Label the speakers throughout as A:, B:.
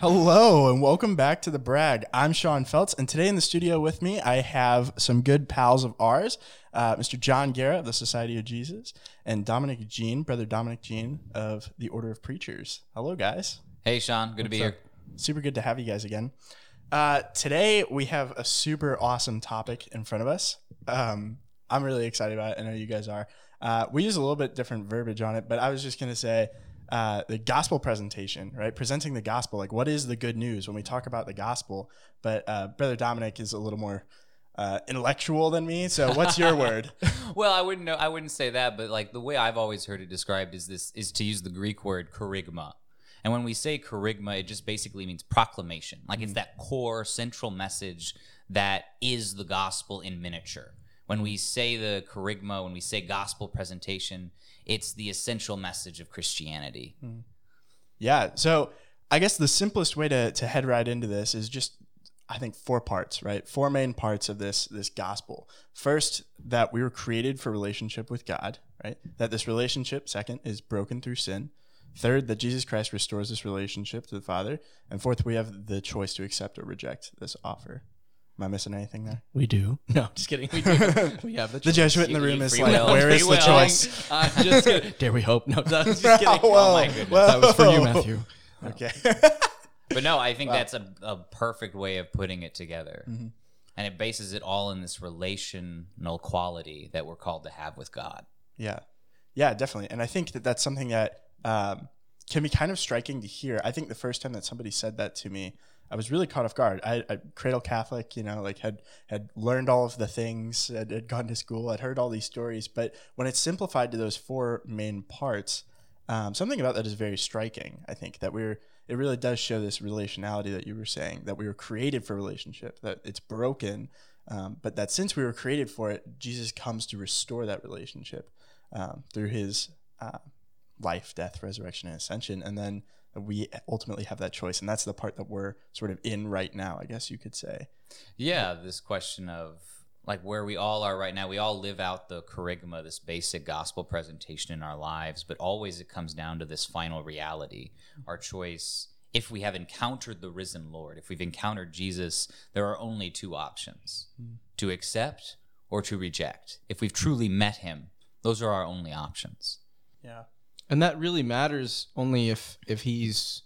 A: Hello and welcome back to the Brag. I'm Sean Feltz, and today in the studio with me, I have some good pals of ours, uh, Mr. John Guerra of the Society of Jesus, and Dominick Jean, brother Dominick Jean of the Order of Preachers. Hello, guys.
B: Hey, Sean. Good to be here.
A: Super good to have you guys again. Uh, today we have a super awesome topic in front of us. Um, I'm really excited about it. I know you guys are. Uh, we use a little bit different verbiage on it, but I was just going to say uh, the gospel presentation, right? Presenting the gospel. Like, what is the good news when we talk about the gospel? But uh, Brother Dominick is a little more uh, intellectual than me. So, what's your word?
B: Well, I wouldn't know. I wouldn't say that, but like the way I've always heard it described is this: is to use the Greek word kerygma. And when we say kerygma, it just basically means proclamation. Like it's that core central message that is the gospel in miniature. When we say the kerygma, when we say gospel presentation, it's the essential message of Christianity. Hmm.
A: Yeah. So I guess the simplest way to, to head right into this is just I think four parts, right? Four main parts of this this gospel. First, that we were created for relationship with God, right? That this relationship, second, is broken through sin. Third, that Jesus Christ restores this relationship to the Father. And fourth, we have the choice to accept or reject this offer. Am I missing anything there?
C: We do. No, just kidding. We do. we have the
A: The. Jesuit in the room is like,
B: will.
A: where is the choice?
C: I'm just kidding. Dare we hope? No, I'm just kidding.
A: Whoa,
B: Oh my goodness.
A: whoa.
C: That was for you, Matthew.
A: Okay.
B: But no, I think that's a, a perfect way of putting it together.
A: Mm-hmm.
B: And it bases it all in this relational quality that we're called to have with God.
A: Yeah, yeah, definitely. And I think that that's something that um, can be kind of striking to hear. I think the first time that somebody said that to me, I was really caught off guard. I, I cradle Catholic, you know, like had had learned all of the things, had, had gone to school, had heard all these stories. But when it's simplified to those four main parts, um, something about that is very striking. I think that we're it really does show this relationality that you were saying that we were created for relationship, that it's broken, um, but that since we were created for it, Jesus comes to restore that relationship um, through his uh, life, death, resurrection, and ascension. And then we ultimately have that choice. And that's the part that we're sort of in right now, I guess you could say.
B: Yeah, this question of like where we all are right now, we all live out the kerygma, this basic gospel presentation in our lives, but always it comes down to this final reality, our choice. If we have encountered the risen Lord, if we've encountered Jesus, there are only two options hmm. to accept or to reject. If we've truly met him, those are our only options.
A: Yeah.
C: And that really matters only if if he's,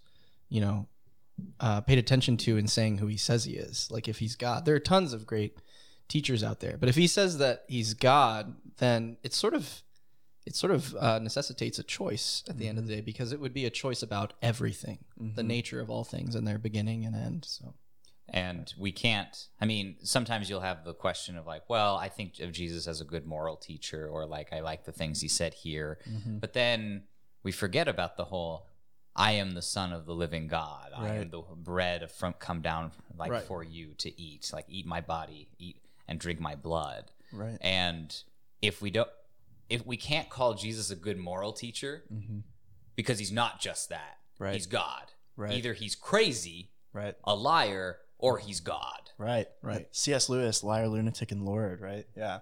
C: you know, uh, paid attention to and saying who he says he is. Like if he's God, there are tons of great teachers out there. But if he says that he's God, then it's sort of it sort of uh, necessitates a choice at the end of the day because it would be a choice about everything, the nature of all things and their beginning and end. So
B: And we can't, I mean, sometimes you'll have the question of like, well, I think of Jesus as a good moral teacher, or like, I like the things he said here. But then we forget about the whole, I am the son of the living God. I am the bread of from come down like
C: Right.
B: for you to eat, like eat my body, eat and drink my blood.
A: Right.
B: And if we don't, if we can't call Jesus a good moral teacher, mm-hmm. because he's not just that,
A: Right.
B: he's God.
A: Right.
B: Either he's crazy,
A: Right.
B: a liar, or he's God.
A: Right.
C: Right.
A: C.S. Lewis, liar, lunatic, and Lord, right? Yeah.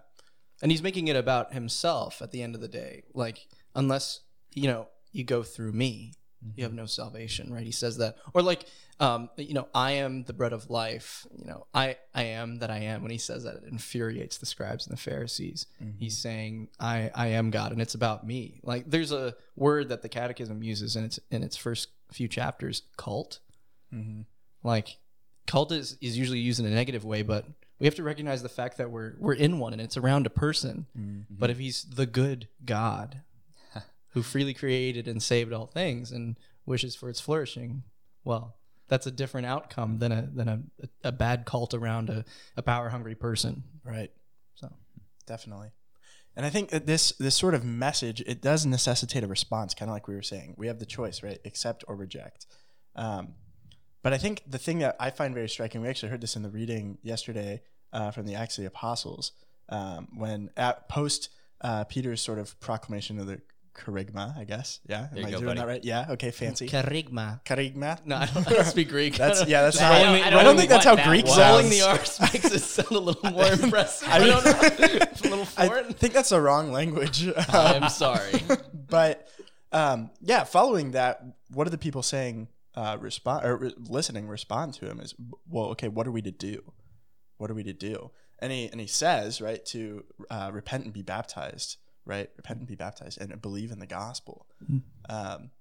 C: and he's making it about himself at the end of the day like unless you know you go through me. You have mm-hmm. no salvation right? He says that. Or like um you know i am the bread of life. You know i i am that i am. When he says that it infuriates the scribes and the pharisees. Mm-hmm. He's saying i i am god and it's about me. Like there's a word that the catechism uses in its in its first few chapters cult. Mm-hmm. Like cult is, is usually used in a negative way but we have to recognize the fact that we're we're in one and it's around a person. But if he's the good god who freely created and saved all things and wishes for its flourishing well that's a different outcome than a than a, a bad cult around a, a power hungry person
A: Right.
C: so
A: Definitely. And I think that this this sort of message it does necessitate a response, kind of like we were saying. We have the choice, right? Accept or reject. Um, but I think the thing that I find very striking, we actually heard this in the reading yesterday uh, from the Acts of the Apostles, um, when at post uh, Peter's sort of proclamation of the kerygma, I guess. Yeah, am
B: There you
A: I
B: go,
A: doing
B: buddy.
A: that right? Yeah. Okay. Fancy.
C: kerygma
A: Kerygma.
C: no i don't, I don't speak greek
A: That's yeah. That's
B: That-
A: not.
B: I don't- I
A: I
B: don't
A: don't think that's how
B: that
A: Greek
B: was.
A: sounds.
C: rolling the r's makes it sound a little more impressive i, don't know it's a little foreign.
A: I think that's the wrong language.
C: i'm sorry
A: but um, yeah, following that, what are the people saying uh, respond or re- listening respond to him is well okay what are we to do what are we to do and he and he says right to uh, repent and be baptized right? Repent and be baptized and believe in the gospel. Um,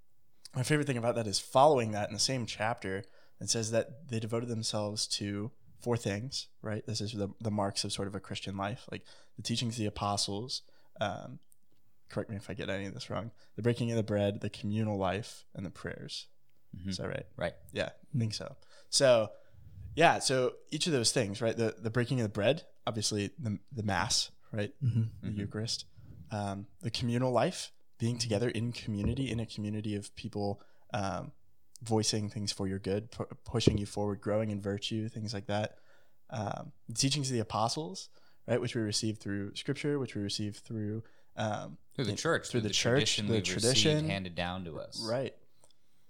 A: my favorite thing about that is following that in the same chapter it says that they devoted themselves to four things right? This is the, the marks of sort of a christian life like the teachings of the apostles um, correct me if i get any of this wrong the breaking of the bread the communal life and the prayers. Is that right?
B: Right.
A: yeah i think so. So yeah so each of those things right? The the breaking of the bread obviously the, the mass right? The eucharist um, the communal life being together in community in a community of people um, voicing things for your good pu- pushing you forward growing in virtue things like that. Um, the teachings of the apostles right which we receive through scripture which we receive through um,
B: Through the church,
A: through the, church
B: tradition
A: the tradition.
B: handed down to us.
A: right.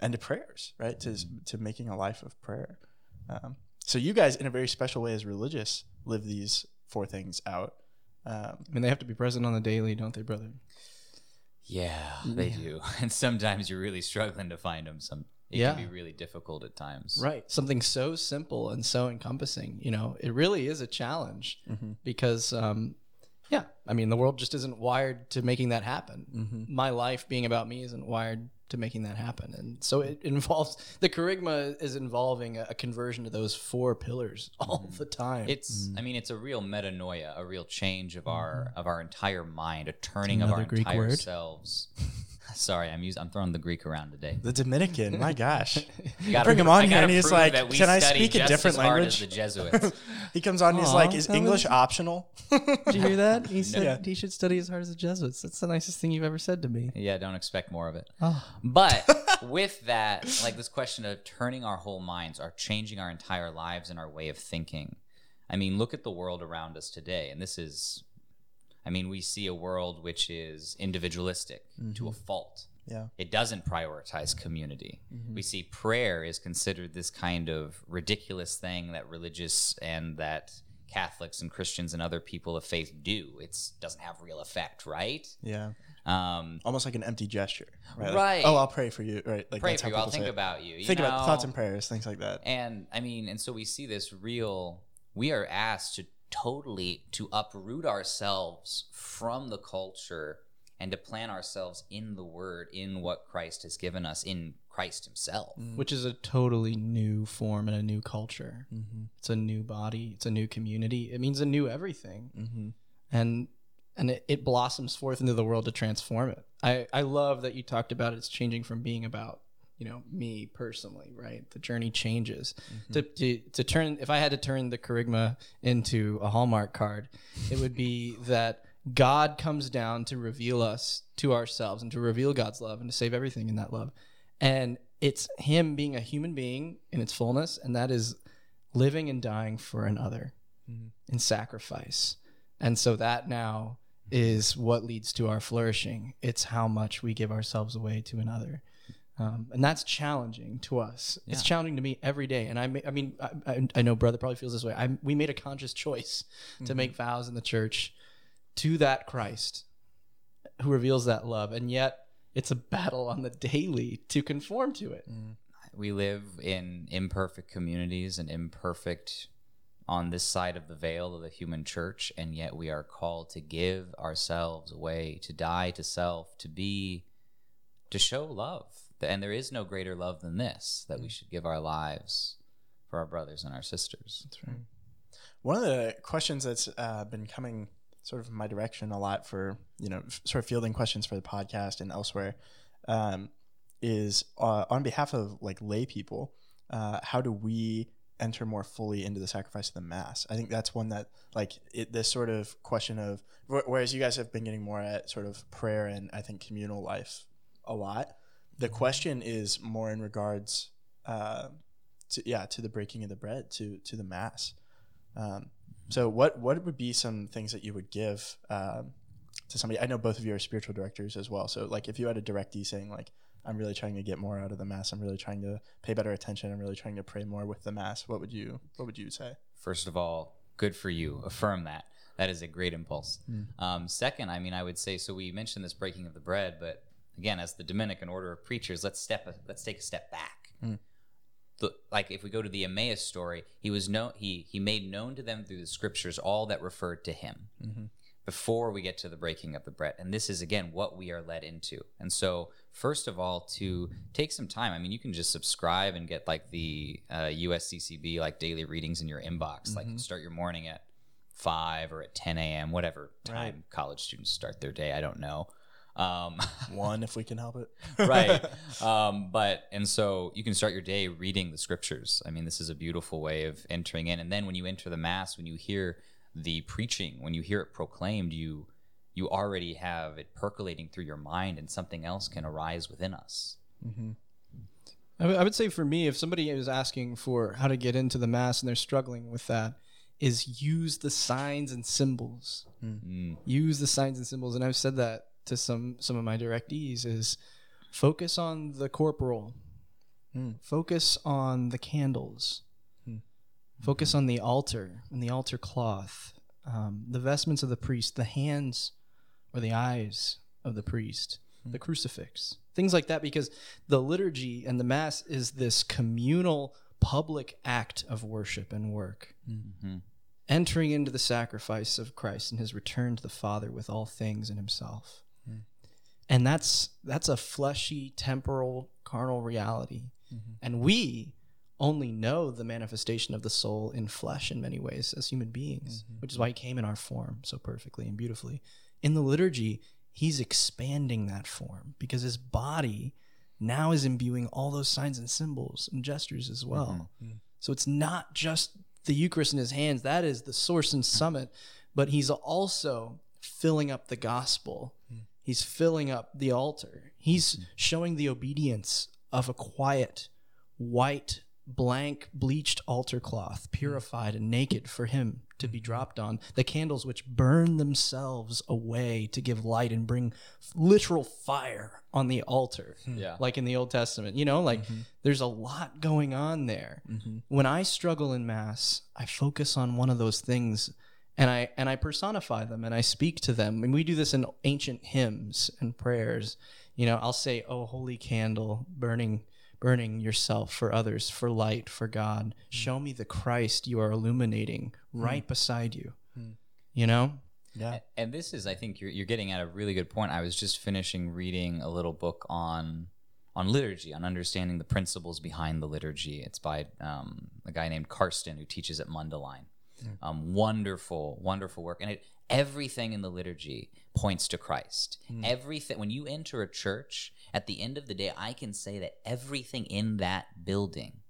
A: And to prayers right to to making a life of prayer. Um, so you guys in a very special way as religious live these four things out um,
C: I mean, they have to be present on the daily, don't they, brother?
B: Yeah, they do. And sometimes you're really struggling to find them. Some it
C: Yeah.
B: can be really difficult at times.
C: Right. Something so simple and so encompassing. You know, it really is a challenge because, um, yeah, I mean, the world just isn't wired to making that happen. My life being about me isn't wired to making that happen. And so it involves the kerygma is involving a, a conversion to those four pillars all the time.
B: It's
A: Mm.
B: I mean it's a real metanoia, a real change of our of our entire mind, a turning of our
C: Mm-hmm. Greek
B: entire
C: word.
B: selves. Sorry, I'm using I'm throwing the Greek around today.
A: the dominican my gosh you
B: Gotta
A: bring him on
B: I
A: here and he's like can i speak a different language
B: the Jesuits.
A: he comes on and he's
C: Aw,
A: like is
C: that
A: english
C: was-
A: optional
C: Did you hear that? He said
A: Yeah.
C: he should study as hard as the Jesuits. That's the nicest thing you've ever said to me.
B: yeah, don't expect more of it.
C: Oh.
B: But with that, like this question of turning our whole minds, are changing our entire lives and our way of thinking. I mean, look at the world around us today, and this is, I mean, we see a world which is individualistic to a fault.
A: yeah
B: It doesn't prioritize community. We see prayer is considered this kind of ridiculous thing that religious and that Catholics and Christians and other people of faith do. It doesn't have real effect, right?
A: yeah
B: Um,
A: almost like an empty gesture right, Like, oh i'll pray for you right like
B: pray
A: that's
B: for you. I'll think about you. you
A: think about thoughts and prayers things like that
B: And I mean, and so we see this real. We are asked to totally to uproot ourselves from the culture and to plant ourselves in the Word, in what Christ has given us, in Christ Himself.
C: which is a totally new form and a new culture. It's a new body. It's a new community. It means a new everything,
A: mm-hmm.
C: and and it, it blossoms forth into the world to transform it. I I love that you talked about it's changing from being about you know me personally, right? The journey changes mm-hmm. to, to to turn. If I had to turn the kerygma into a Hallmark card, it would be that. God comes down to reveal us to ourselves and to reveal God's love and to save everything in that love. And it's Him being a human being in its fullness, and that is living and dying for another mm-hmm. in sacrifice. And so that now mm-hmm. is what leads to our flourishing. It's how much we give ourselves away to another. Um, and that's challenging to us. It's challenging to me every day. And I, ma- I mean, I, I, I know brother probably feels this way. I, we made a conscious choice to make vows in the church to that Christ who reveals that love. And yet it's a battle on the daily to conform to it.
B: We live in imperfect communities and imperfect on this side of the veil of the human church, and yet we are called to give ourselves away, to die to self, to be, to show love. And there is no greater love than this that we should give our lives for our brothers and our sisters.
C: That's right.
A: One of the questions that's uh, been coming sort of my direction a lot for you know f- sort of fielding questions for the podcast and elsewhere um, is uh, on behalf of like lay people, uh, how do we enter more fully into the sacrifice of the mass? I think that's one that like it, this sort of question of wh- whereas you guys have been getting more at sort of prayer and I think communal life a lot. The question is more in regards, uh, to, yeah, to the breaking of the bread, to to the mass. Um, so what what would be some things that you would give um, to somebody? I know both of you are spiritual directors as well. So like if you had a directee saying like I'm really trying to get more out of the mass, I'm really trying to pay better attention, I'm really trying to pray more with the mass, what would you what would you say?
B: First of all, good for you. Affirm that. That is a great impulse. Um, second, I mean, I would say so. We mentioned this breaking of the bread, but again, as the Dominican order of preachers, let's step. Let's take a step back. Hmm. the like if we go to the Emmaus story, he was no he he made known to them through the scriptures all that referred to him mm-hmm. before we get to the breaking of the bread. And this is again what we are led into. And so first of all, to take some time. I mean, you can just subscribe and get like the uh, USCCB like daily readings in your inbox. Like mm-hmm. start your morning at five or at 10 a.m. whatever time college students start their day. I don't know. Um,
A: One, if we can help it.
B: right. Um, but and so you can start your day reading the scriptures. I mean this is a beautiful way of entering in. And then when you enter the mass when you hear the preaching when you hear it proclaimed you you already have it percolating through your mind and something else can arise within us.
C: I would- I would say for me, if somebody is asking for how to get into the mass and they're struggling with that, is use the signs and symbols.
B: Mm.
C: Use the signs and symbols, and I've said that to some some of my directees. Is focus on the corporal, hmm. focus on the candles, hmm. focus hmm. on the altar and the altar cloth, um, the vestments of the priest, the hands or the eyes of the priest, the crucifix, things like that, because the liturgy and the mass is this communal public act of worship and work. Mm-hmm. Entering into the sacrifice of Christ and his return to the Father with all things in himself. And that's that's a fleshy, temporal, carnal reality. Mm-hmm. And we only know the manifestation of the soul in flesh in many ways as human beings, mm-hmm. which is why he came in our form so perfectly and beautifully. In the liturgy, he's expanding that form because his body now is imbuing all those signs and symbols and gestures as well. Mm-hmm. Mm. So it's not just the Eucharist in his hands, that is the source and summit, but he's also filling up the gospel. He's filling up the altar. He's showing the obedience of a quiet, white, blank, bleached altar cloth, purified and naked for him to be dropped on. The candles which burn themselves away to give light and bring literal fire on the altar. Hmm.
B: Yeah.
C: Like in the Old Testament. You know, like mm-hmm. there's a lot going on there. Mm-hmm. When I struggle in Mass, I focus on one of those things and I and I personify them and I speak to them. And we do this in ancient hymns and prayers. You know, I'll say, "Oh, holy candle, burning, burning yourself for others, for light, for God. Hmm. Show me the Christ you are illuminating hmm. right beside you." Hmm. You know,
A: Yeah.
B: And this is, I think, you're, you're getting at a really good point. I was just finishing reading a little book on on liturgy, on understanding the principles behind the liturgy. It's by um, a guy named Karsten who teaches at Mundelein. Um, wonderful, wonderful work, and it everything in the liturgy points to Christ. Hmm. Everything when you enter a church, at the end of the day, I can say that everything in that building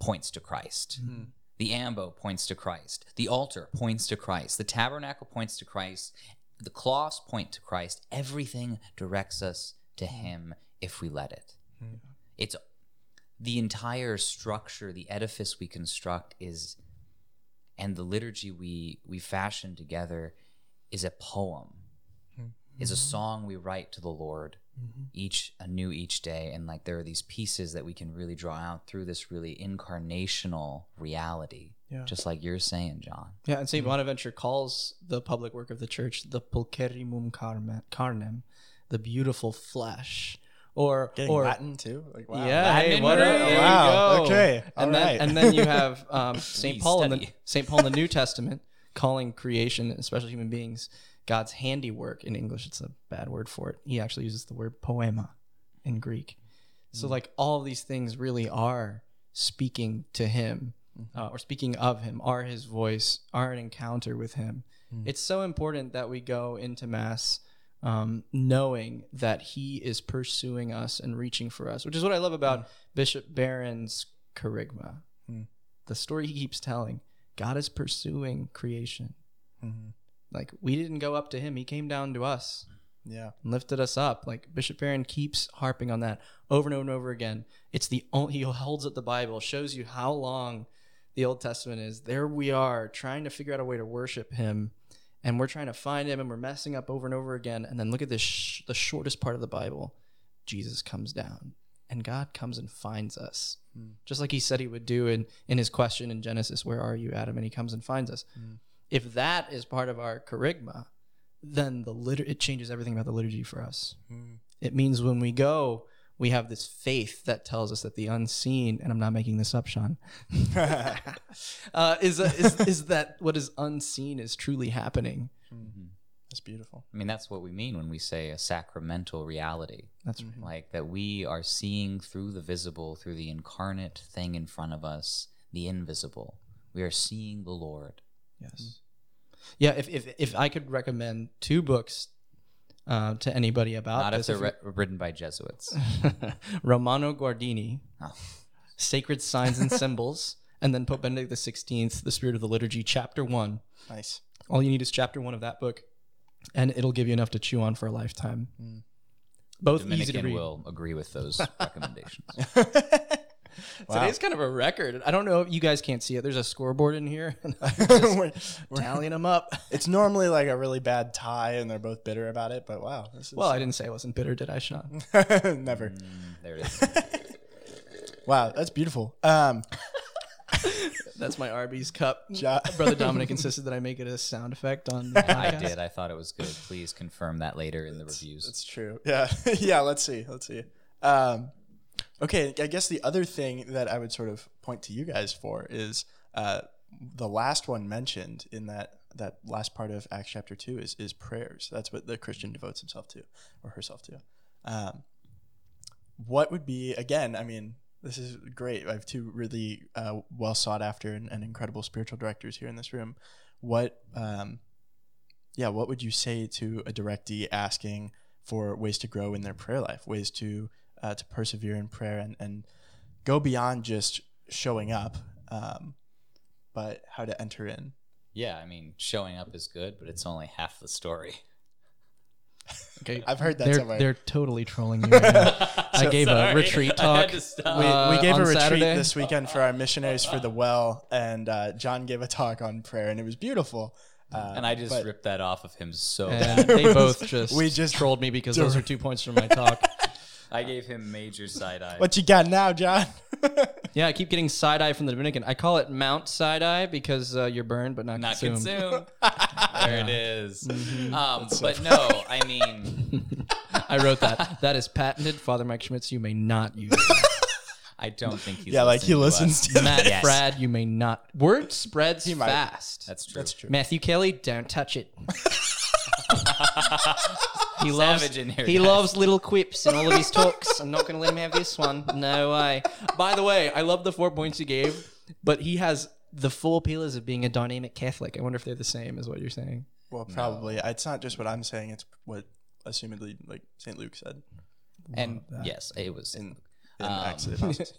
B: points to Christ. Hmm. The ambo points to Christ. The altar points to Christ. The tabernacle points to Christ. The cloths point to Christ. Everything directs us to hmm. Him if we let it. It's the entire structure, the edifice we construct is, and the liturgy we we fashion together is a poem. Mm-hmm. Is a song we write to the Lord mm-hmm. each anew each day. And like there are these pieces that we can really draw out through this really incarnational reality
C: Yeah.
B: just like you're saying john.
C: Yeah, and Saint mm-hmm. Bonaventure calls the public work of the church the pulcherrimum carme- carnem, the beautiful flesh, or
A: Getting
C: or
A: Latin too. Like wow.
C: yeah,
B: Latin
C: hey,
B: and
C: what a,
B: Greek.
C: there you
A: Wow,
C: go.
A: okay,
C: and
A: all
C: then
A: right.
C: and then you have um, Saint Paul in the. Saint Paul in the New Testament calling creation, especially human beings, God's handiwork. In English, it's a bad word for it. He actually uses the word poema in Greek. So like all of these things really are speaking to him uh, or speaking of him, are his voice, are an encounter with him. It's so important that we go into mass um, knowing that he is pursuing us and reaching for us, which is what I love about Bishop Barron's kerygma. The story he keeps telling God is pursuing creation. Like we didn't go up to him, he came down to us
A: Yeah.
C: and lifted us up. Like Bishop Barron keeps harping on that over and over and over again. It's the only he holds up the Bible, shows you how long the Old Testament is. There we are trying to figure out a way to worship Him, and we're trying to find Him, and we're messing up over and over again. And then look at this, sh- the shortest part of the Bible. Jesus comes down, and God comes and finds us, hmm. just like He said He would do in in His question in Genesis, "Where are you, Adam?" And He comes and finds us. Hmm. If that is part of our kerygma, then the litur- it changes everything about the liturgy for us. Hmm. It means when we go, we have this faith that tells us that the unseen, and I'm not making this up, Sean, uh, is, is is that what is unseen is truly happening.
A: That's beautiful.
B: I mean, that's what we mean when we say a sacramental reality.
C: That's right.
B: Like that we are seeing through the visible, through the incarnate thing in front of us, the invisible. We are seeing the Lord.
C: Yes. Yeah, if, if if I could recommend two books uh, to anybody about
B: Not if they're ri- written by Jesuits.
C: Romano Guardini,
B: Oh.
C: Sacred Signs and Symbols, and then Pope Benedict XVI, The Spirit of the Liturgy, Chapter One.
A: Nice.
C: All you need is Chapter One of that book, and it'll give you enough to chew on for a lifetime. Both easy to
B: Dominican
C: read.
B: will agree with those recommendations.
C: Today's kind of a record. I don't know if you guys can't see it. There's a scoreboard in here.
A: We're- we're-
C: tallying them up.
A: it's normally like a really bad tie, and they're both bitter about it. But wow, this is
C: Well, I didn't say I wasn't bitter, did I, Sean?
A: never.
B: Mm, there it is.
A: Wow, that's beautiful. Um,
C: That's my Arby's cup.
A: Jo-
C: Brother Dominick insisted that I make it a sound effect on the
B: I did. I thought it was good. Please confirm that later in the reviews.
A: It's true. Yeah. yeah. Let's see. Let's see. Um, okay. I guess the other thing that I would sort of point to you guys for is uh, the last one mentioned in that that last part of Acts chapter two is is prayers. That's what the Christian devotes himself to or herself to. Um, what would be again? I mean, this is great. I have two really uh, well sought after and, and incredible spiritual directors here in this room. What um, yeah, what would you say to a directee asking for ways to grow in their prayer life, ways to uh, to persevere in prayer and, and go beyond just showing up, um, but how to enter in?
B: Yeah, I mean, showing up is good, but it's only half the story.
C: Okay,
A: I've heard that
C: they're
A: somewhere.
C: they're totally trolling you. Right. I gave a retreat talk.
B: had
A: we,
C: uh,
A: we gave
C: on
A: a retreat
C: Saturday.
A: this weekend for our missionaries for the well, and uh, John gave a talk on prayer, and it was beautiful. Uh,
B: and I just
A: but-
B: ripped that off of him so bad.
C: they both just
A: We just-
C: trolled me because those are two points from my talk.
B: I gave him major side eye.
A: what you got now, John?
C: Yeah, I keep getting side eye from the Dominican. I call it Mount Side Eye because uh, you're burned but not,
B: Not
C: consumed.
B: consumed. there it is.
C: Mm-hmm.
B: Um, but no, I mean,
C: I wrote that. That is patented. Father Mike Schmitz, you may not use that.
B: I don't think he's
A: yeah, like he
B: listening
A: listens
B: us.
A: to
C: Matt
B: Yes.
C: Fradd, you may not. Word spreads
A: might.
C: fast.
B: That's true.
A: That's true.
C: Matthew Kelly, don't touch it. He loves
B: Savage in here,
C: he
B: guys.
C: loves little quips in all of his talks. I'm not going to let him have this one. No way. By the way, I love the four points you gave, but he has the four pillars of being a dynamic Catholic. I wonder if they're the same as what you're saying.
A: Well, probably. It's not just what I'm saying; it's what, assumedly, like Saint Luke said
B: And yes, it was.
A: in, in
B: Um,
A: Acts of the Apostles.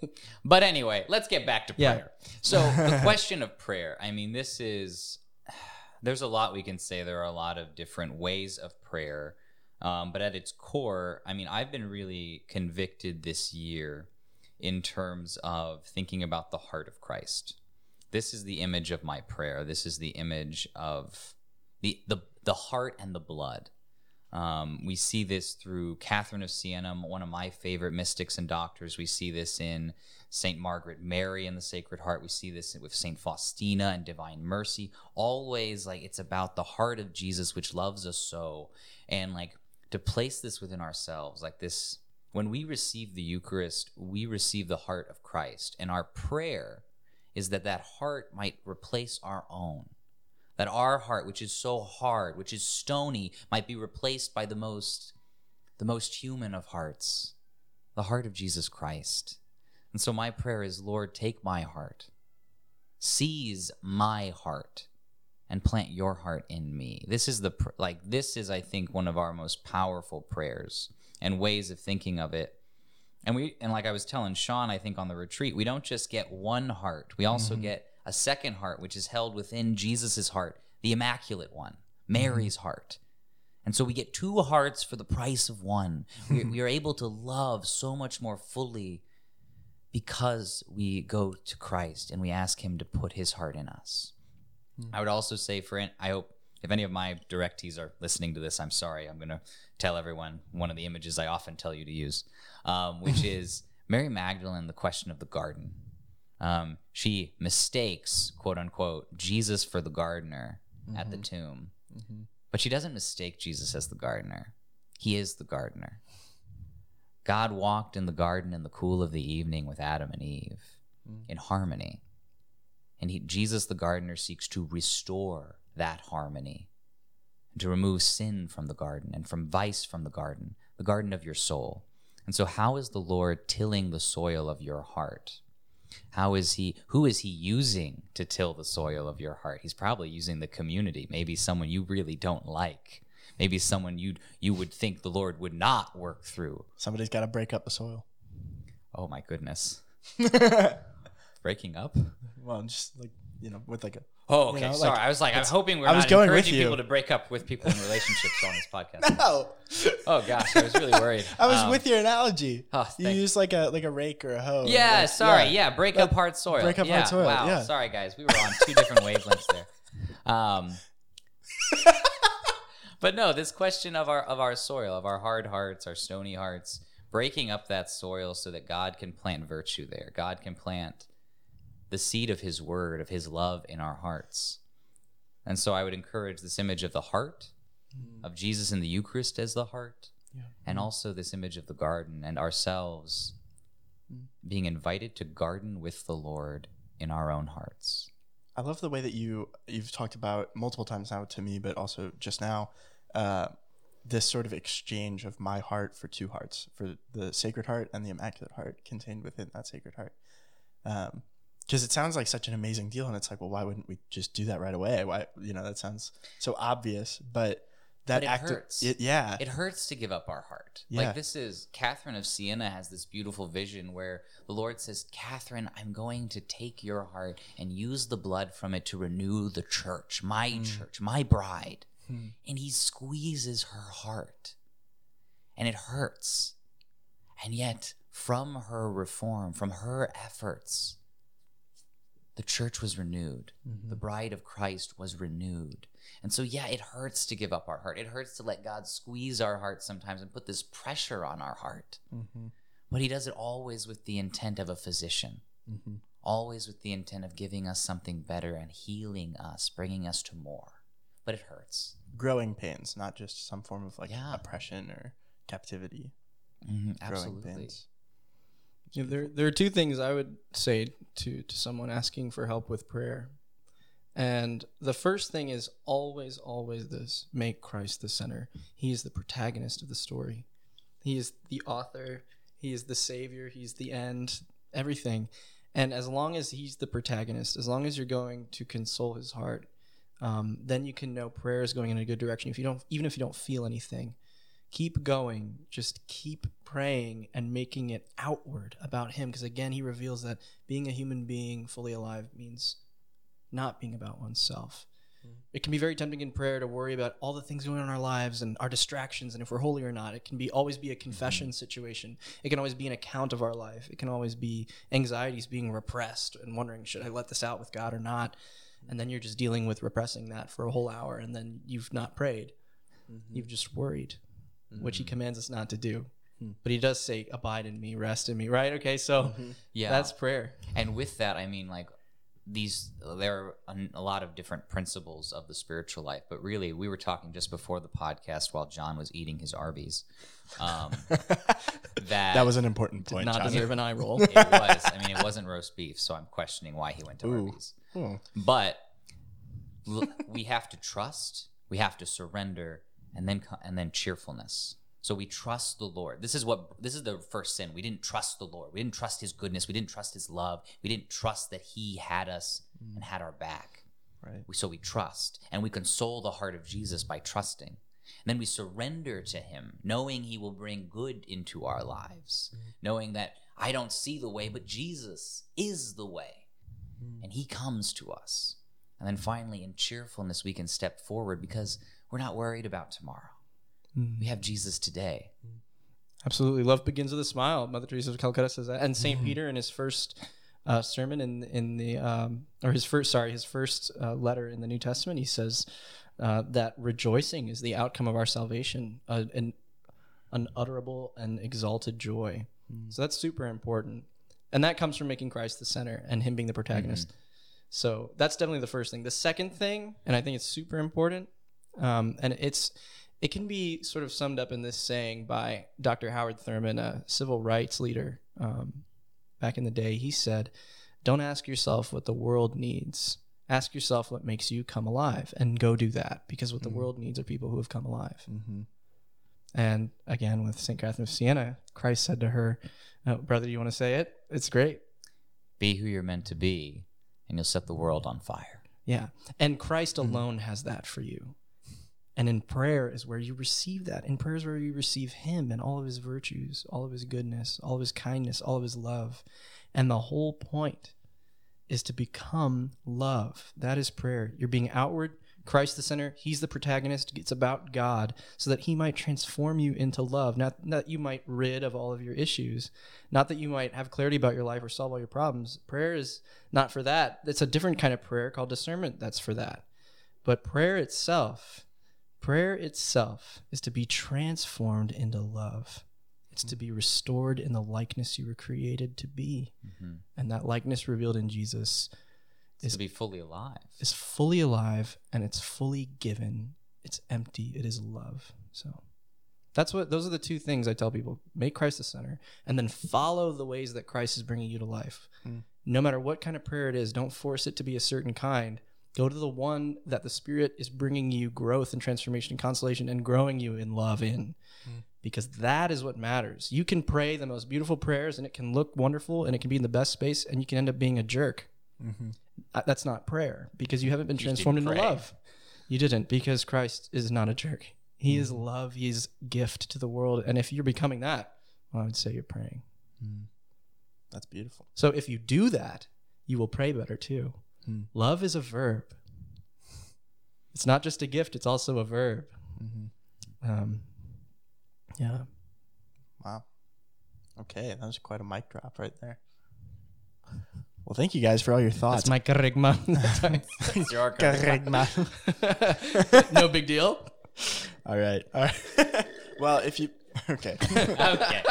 B: But anyway, let's get back to
C: Yeah.
B: prayer. So the question of prayer, I mean, this is there's a lot we can say. There are a lot of different ways of prayer. Um, but at its core, I mean, I've been really convicted this year in terms of thinking about the heart of Christ. This is the image of my prayer. This is the image of the the, the heart and the blood. Um, we see this through Catherine of Siena, one of my favorite mystics and doctors. We see this in Saint Margaret Mary and the Sacred Heart. We see this with Saint Faustina and Divine Mercy. Always like it's about the heart of Jesus, which loves us so, and like to place this within ourselves, like this. When we receive the Eucharist, we receive the heart of Christ, and our prayer is that that heart might replace our own that our heart which is so hard which is stony might be replaced by the most the most human of hearts the heart of jesus christ. And so my prayer is lord take my heart. Seize my heart and plant your heart in me this is the pr- like this is i think one of our most powerful prayers and ways of thinking of it and we and like I was telling Sean, I think on the retreat, we don't just get one heart. We also mm-hmm. get a second heart, which is held within Jesus' heart, the immaculate one, Mary's mm-hmm. heart. And so we get two hearts for the price of one. We, we are able to love so much more fully because we go to Christ and we ask Him to put His heart in us. I would also say, for an- I hope if any of my directees are listening to this, I'm sorry. I'm going to tell everyone one of the images I often tell you to use, um, which is Mary Magdalene, the question of the garden. Um, she mistakes, quote unquote, Jesus for the gardener at the tomb. But she doesn't mistake Jesus as the gardener. He is the gardener. God walked in the garden in the cool of the evening with Adam and Eve in harmony. And he, Jesus, the gardener, seeks to restore that harmony and to remove sin from the garden and from vice from the garden, the garden of your soul. And so, how is the Lord tilling the soil of your heart? How is he, who is he using to till the soil of your heart? He's probably using the community, maybe someone you really don't like. Maybe someone you you would think the Lord would not work through.
A: Somebody's got to break up the soil.
B: Oh my goodness. Breaking up?
A: Well, just like you know, with like a
B: Oh, okay.
A: know,
B: Sorry.
A: like,
B: I was like, I'm hoping we're
A: I was
B: not
A: going with
B: encouraging
A: you.
B: people to break up with people in relationships on this podcast.
A: no.
B: Oh gosh, I was really worried.
A: I was
B: Um,
A: with your analogy.
B: oh,
A: you
B: thank-
A: use like a like a rake or a hoe.
B: Yeah,
A: like-
B: sorry. Yeah, break up hard soil.
A: break up
B: yeah,
A: hard soil,
B: Wow.
A: yeah.
B: Sorry, guys. We were on two different wavelengths there. Um, but no, this question of our of our soil, of our hard hearts, our stony hearts, breaking up that soil so that God can plant virtue there. God can plant the seed of His Word, of His love in our hearts. And so I would encourage this image of the heart, mm. of Jesus in the Eucharist as the heart, and mm. also this image of the garden and ourselves mm. being invited to garden with the Lord in our own hearts.
A: I love the way that you you've talked about multiple times now to me, but also just now, uh, this sort of exchange of my heart for two hearts, for the Sacred Heart and the Immaculate Heart contained within that Sacred Heart. Um, Because it sounds like such an amazing deal, and it's like, well, why wouldn't we just do that right away? Why, you know, that sounds so obvious, but that
B: But it
A: act
B: hurts.
A: it, yeah,
B: It hurts to give up our heart.
A: Yeah.
B: Like this is Catherine of Siena has this beautiful vision where the Lord says, Catherine, I'm going to take your heart and use the blood from it to renew the church, my
A: Hmm.
B: church, my bride. And he squeezes her heart. And it hurts. And yet, from her reform, from her efforts, the church was renewed. The mm-hmm. bride of Christ was renewed. And so, yeah, it hurts to give up our heart. It hurts to let God squeeze our heart sometimes and put this pressure on our heart. Mm-hmm. But He does it always with the intent of a physician, mm-hmm. always with the intent of giving us something better and healing us, bringing us to more. But it hurts.
A: growing pains, not just some form of like
B: Yeah.
A: oppression or captivity.
B: Mhm,
A: Growing
B: absolutely.
A: pains.
C: Yeah, there, there are two things I would say to, to someone asking for help with prayer. And the first thing is always, always this make Christ the center. He is the protagonist of the story, He is the author, He is the savior, He's the end, everything. And as long as He's the protagonist, as long as you're going to console His heart, um, then you can know prayer is going in a good direction. If you don't, even if you don't feel anything, keep going just keep praying and making it outward about him. Because again he reveals that being a human being fully alive means not being about oneself. Hmm. It can be very tempting in prayer to worry about all the things going on in our lives and our distractions and if we're holy or not. It can be always be a hmm. confession situation. It can always be an account of our life. It can always be anxieties being repressed and wondering should i let this out with god or not? Hmm. And then you're just dealing with repressing that for a whole hour and then you've not prayed. Mm-hmm. You've just worried which he mm-hmm. commands us not to do. Hmm. But he does say, "Abide in me, rest in me." Right? Okay, so mm-hmm.
B: Yeah.
C: that's prayer.
B: And with that, I mean, like, these, there are a, a lot of different principles of the spiritual life, but really, we were talking just before the podcast while John was eating his Arby's. Um, that,
A: That was an important point.
C: Not
A: Johnny.
C: deserve an eye roll.
B: it was, I mean, it wasn't roast beef, so I'm questioning why he went to
A: Ooh.
B: Arby's.
A: Oh.
B: But l- we have to trust, we have to surrender, and then and then cheerfulness. So we trust the Lord. This is what this is the first sin. We didn't trust the Lord. We didn't trust His goodness. We didn't trust His love. We didn't trust that He had us mm. and had our back.
A: Right.
B: We, so we trust, and we console the heart of Jesus by trusting. And then we surrender to Him, knowing He will bring good into our lives, mm. knowing that I don't see the way, but Jesus is the way, mm. and He comes to us. And then finally, in cheerfulness, we can step forward because we're not worried about tomorrow. We have Jesus today.
C: Absolutely, love begins with a smile. Mother Teresa of Calcutta says that, and
B: Mm-hmm.
C: Saint Peter in his first uh, sermon in in the um, or his first sorry his first uh, letter in the New Testament, he says uh, that rejoicing is the outcome of our salvation, uh, an unutterable and exalted joy.
B: Mm.
C: So that's super important, and that comes from making Christ the center and Him being the protagonist.
B: Mm-hmm.
C: So that's definitely the first thing. The second thing, and I think it's super important, um, and it's it can be sort of summed up in this saying by Dr. Howard Thurman, a civil rights leader um, back in the day. He said, Don't ask yourself what the world needs. Ask yourself what makes you come alive and go do that because what the world needs are people who have come alive.
A: Mm-hmm.
C: And again, with St. Catherine of Siena, Christ said to her, oh, Brother, you want to say it? It's great.
B: Be who you're meant to be, and you'll set the world on fire.
C: Yeah. And Christ alone has that for you. And in prayer is where you receive that. In prayer is where you receive Him and all of His virtues, all of His goodness, all of His kindness, all of His love. And the whole point is to become love. That is prayer. You're being outward, Christ the center. He's the protagonist. It's about God so that He might transform you into love. Not, not that you might rid of all of your issues, not that you might have clarity about your life or solve all your problems. Prayer is not for that. It's a different kind of prayer called discernment that's for that. But prayer itself, prayer itself is to be transformed into love. It's to mm-hmm. be restored in the likeness you were created to be. Mm-hmm. And that likeness revealed in Jesus
B: It's to be fully alive.
C: is fully alive and it's fully given. It's empty. It is love. So that's what those are the two things I tell people. Make Christ the center and then follow the ways that Christ is bringing you to life. Mm. No matter what kind of prayer it is, don't force it to be a certain kind. Go to the one that the Spirit is bringing you growth and transformation and consolation and growing you in love in. Mm. Because that is what matters. You can pray the most beautiful prayers and it can look wonderful and it can be in the best space and you can end up being a jerk. Mm-hmm. Uh, That's not prayer because you haven't been
B: just
C: transformed into love. You didn't because Christ is not a jerk. He is mm. love. He is gift to the world. And if you're becoming that, well, I would say you're praying. Mm.
A: That's beautiful.
C: So if you do that, you will pray better too. Love is a verb. It's not just a gift; it's also a verb. Um, yeah.
A: Wow. Okay, that was quite a mic drop right there. Well, thank you guys for all your thoughts.
C: That's my kerygma.
B: It's your
A: Kerygma.
C: no big deal.
A: all right. All right. well, if you okay,
B: okay.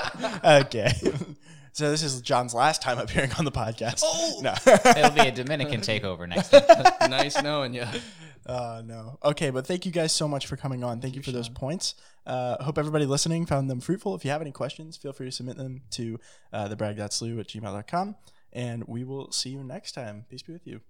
A: okay. So this is John's last time appearing on the podcast.
C: Oh!
A: No.
B: It'll be a Dominican takeover next time.
C: nice knowing you.
A: Uh, no. Okay, but thank you guys so much for coming on. Thank you for those points. Uh, hope everybody listening found them fruitful. If you have any questions, feel free to submit them to uh, thebrag.slew at gmail.com. And we will see you next time. Peace be with you.